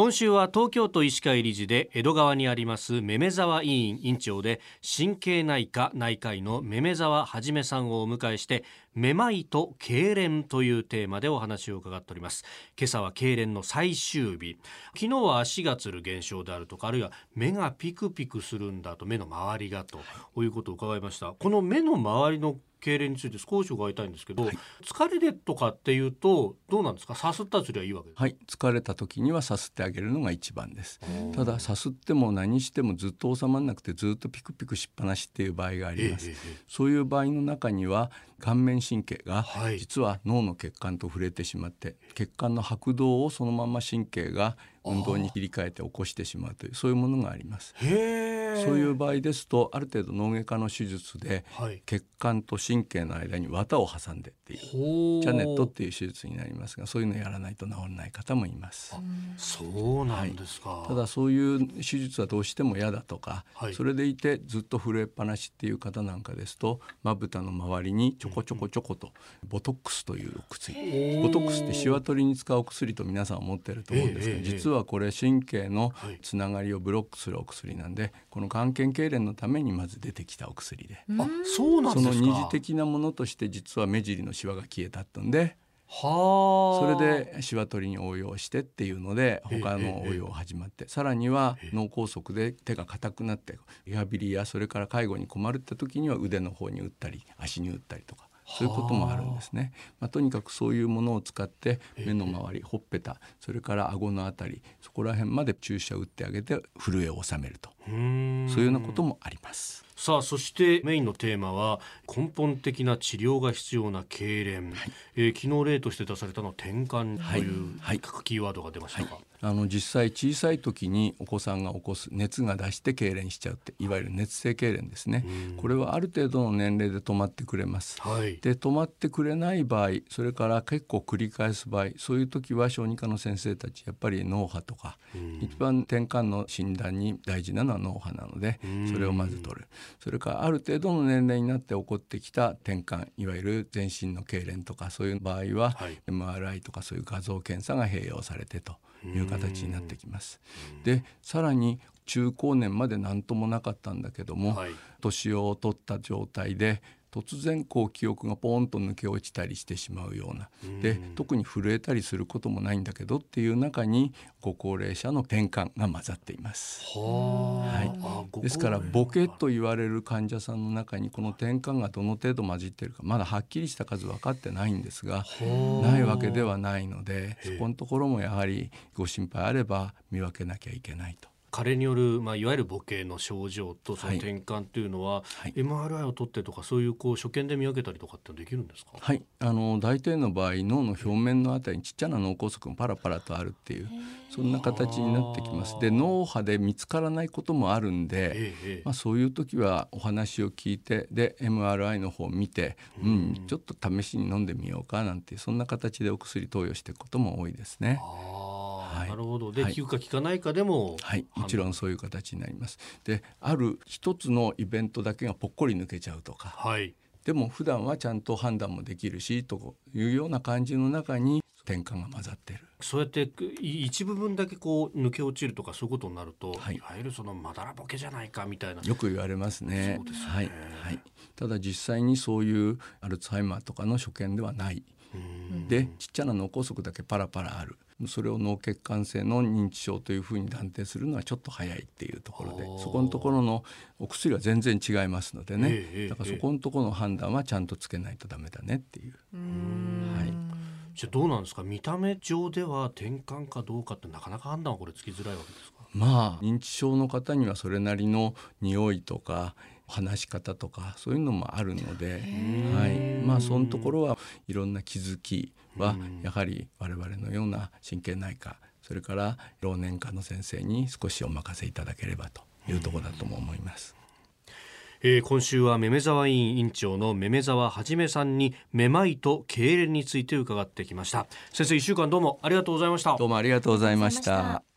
今週は東京都医師会理事で江戸川にありますめめ沢委員委員長で神経内科内科医のめめ沢はじめさんをお迎えしてめまいと痙攣というテーマでお話を伺っております。今朝は痙攣の最終日。昨日は足がつる現象であるとかあるいは目がピクピクするんだと目の周りがと、い、うことを伺いました。この目の周りの痙攣について少し伺いたいんですけど、はい、疲れでとかっていうとどうなんですか？さすったすりゃいいわけはい。疲れた時にはさすってあげるのが一番です。たださすっても何してもずっと収まらなくてずっとピクピクしっぱなしっていう場合があります、えー、そういう場合の中には顔面神経が実は脳の血管と触れてしまって血管の拍動をそのまま神経が運動に切り替えて起こしてしまうというそういうものがあります。そういう場合ですとある程度脳外科の手術で、血管と神経の間に綿を挟んでっていうジャネットっていう手術になりますがそういうのやらないと治らない方もいます。そうなんですか、はい、ただそういう手術はどうしても嫌だとか、はい、それでいてずっと震えっぱなしっていう方なんかですとまぶたの周りにちょこちょこちょことボトックスという薬。ボトックスってしわ取りに使うお薬と皆さん思ってると思うんですけど実はこれ神経のつながりをブロックするお薬なんでこの眼瞼痙攣のためにまず出てきたお薬で。あそうなんその二次的なものとして実は目尻のしわが消えたったんで。それでしわ取りに応用してっていうので他の応用始まって、さらには脳梗塞で手が硬くなってリハビリやそれから介護に困るって時には腕の方に打ったり足に打ったりとかそういうこともあるんですね。まあ、とにかくそういうものを使って目の周りほっぺたそれから顎のあたりそこら辺まで注射を打ってあげて震えを収めるとそういうようなこともあります。さあそしてメインのテーマは根本的な治療が必要な痙攣、はい、えー、昨日例として出されたの転換という、はい、キーワードが出ましたか、はい、あの実際小さい時にお子さんが起こす熱が出して痙攣しちゃうっていわゆる熱性痙攣ですね。これはある程度の年齢で止まってくれます、はい、で止まってくれない場合それから結構繰り返す場合そういう時は小児科の先生たちやっぱり脳波とか一番転換の診断に大事なのは脳波なのでそれをまず取る。それからある程度の年齢になって起こってきた転換いわゆる全身の痙攣とかそういう場合は、はい、MRI とかそういう画像検査が併用されてという形になってきます。でさらに中高年まで何ともなかったんだけども、はい、年を取った状態で突然こう記憶がポーンと抜け落ちたりしてしまうような。で特に震えたりすることもないんだけどっていう中にご高齢者の転換が混ざっています。はい、ですからボケと言われる患者さんの中にこの転換がどの程度混じっているかまだはっきりした数分かってないんですがないわけではないのでそこのところもやはりご心配あれば見分けなきゃいけないと。加齢による、まあ、いわゆる母系の症状とその転換っていうのは、はい、MRI を取ってとかそういうこう所見で見分けたりとかってできるんですか？はい。あの大抵の場合脳の表面のあたりにちっちゃな脳梗塞がパラパラとあるっていうそんな形になってきます。で脳波で見つからないこともあるんで、まあ、そういう時はお話を聞いてで MRI の方を見て、うん、ちょっと試しに飲んでみようかなんてそんな形でお薬投与していくことも多いですね。はい、なるほど。で、はい、効くか効かないかでもはい。もちろんそういう形になります。である一つのイベントだけがぽっこり抜けちゃうとか、はい、でも普段はちゃんと判断もできるしというような感じの中に転換が混ざっている。そうやって一部分だけこう抜け落ちるとかそういうことになると、はい、いわゆるそのまだらぼけじゃないかみたいな。よく言われますね。そうですね、はい。はい、ただ実際にそういうアルツハイマーとかの所見ではない。でちっちゃな脳梗塞だけパラパラあるそれを脳血管性の認知症というふうに断定するのはちょっと早いっていうところでそこのところのお薬は全然違いますのでね、えー、だからそこのところの判断はちゃんとつけないとダメだねっていう。はい。じゃあどうなんですか？見た目上では転換かどうかってなかなか判断はこれつきづらいわけですか？まあ認知症の方にはそれなりの匂いとか話し方とかそういうのもあるので、はい。まあ、そのところはいろんな気づきはやはり我々のような神経内科それから老年科の先生に少しお任せいただければというところだとも思います。えー、今週はめめ沢委員委員長のめめ沢はじめさんにめまいと痙攣について伺ってきました。先生一週間どうもありがとうございました。どうもありがとうございました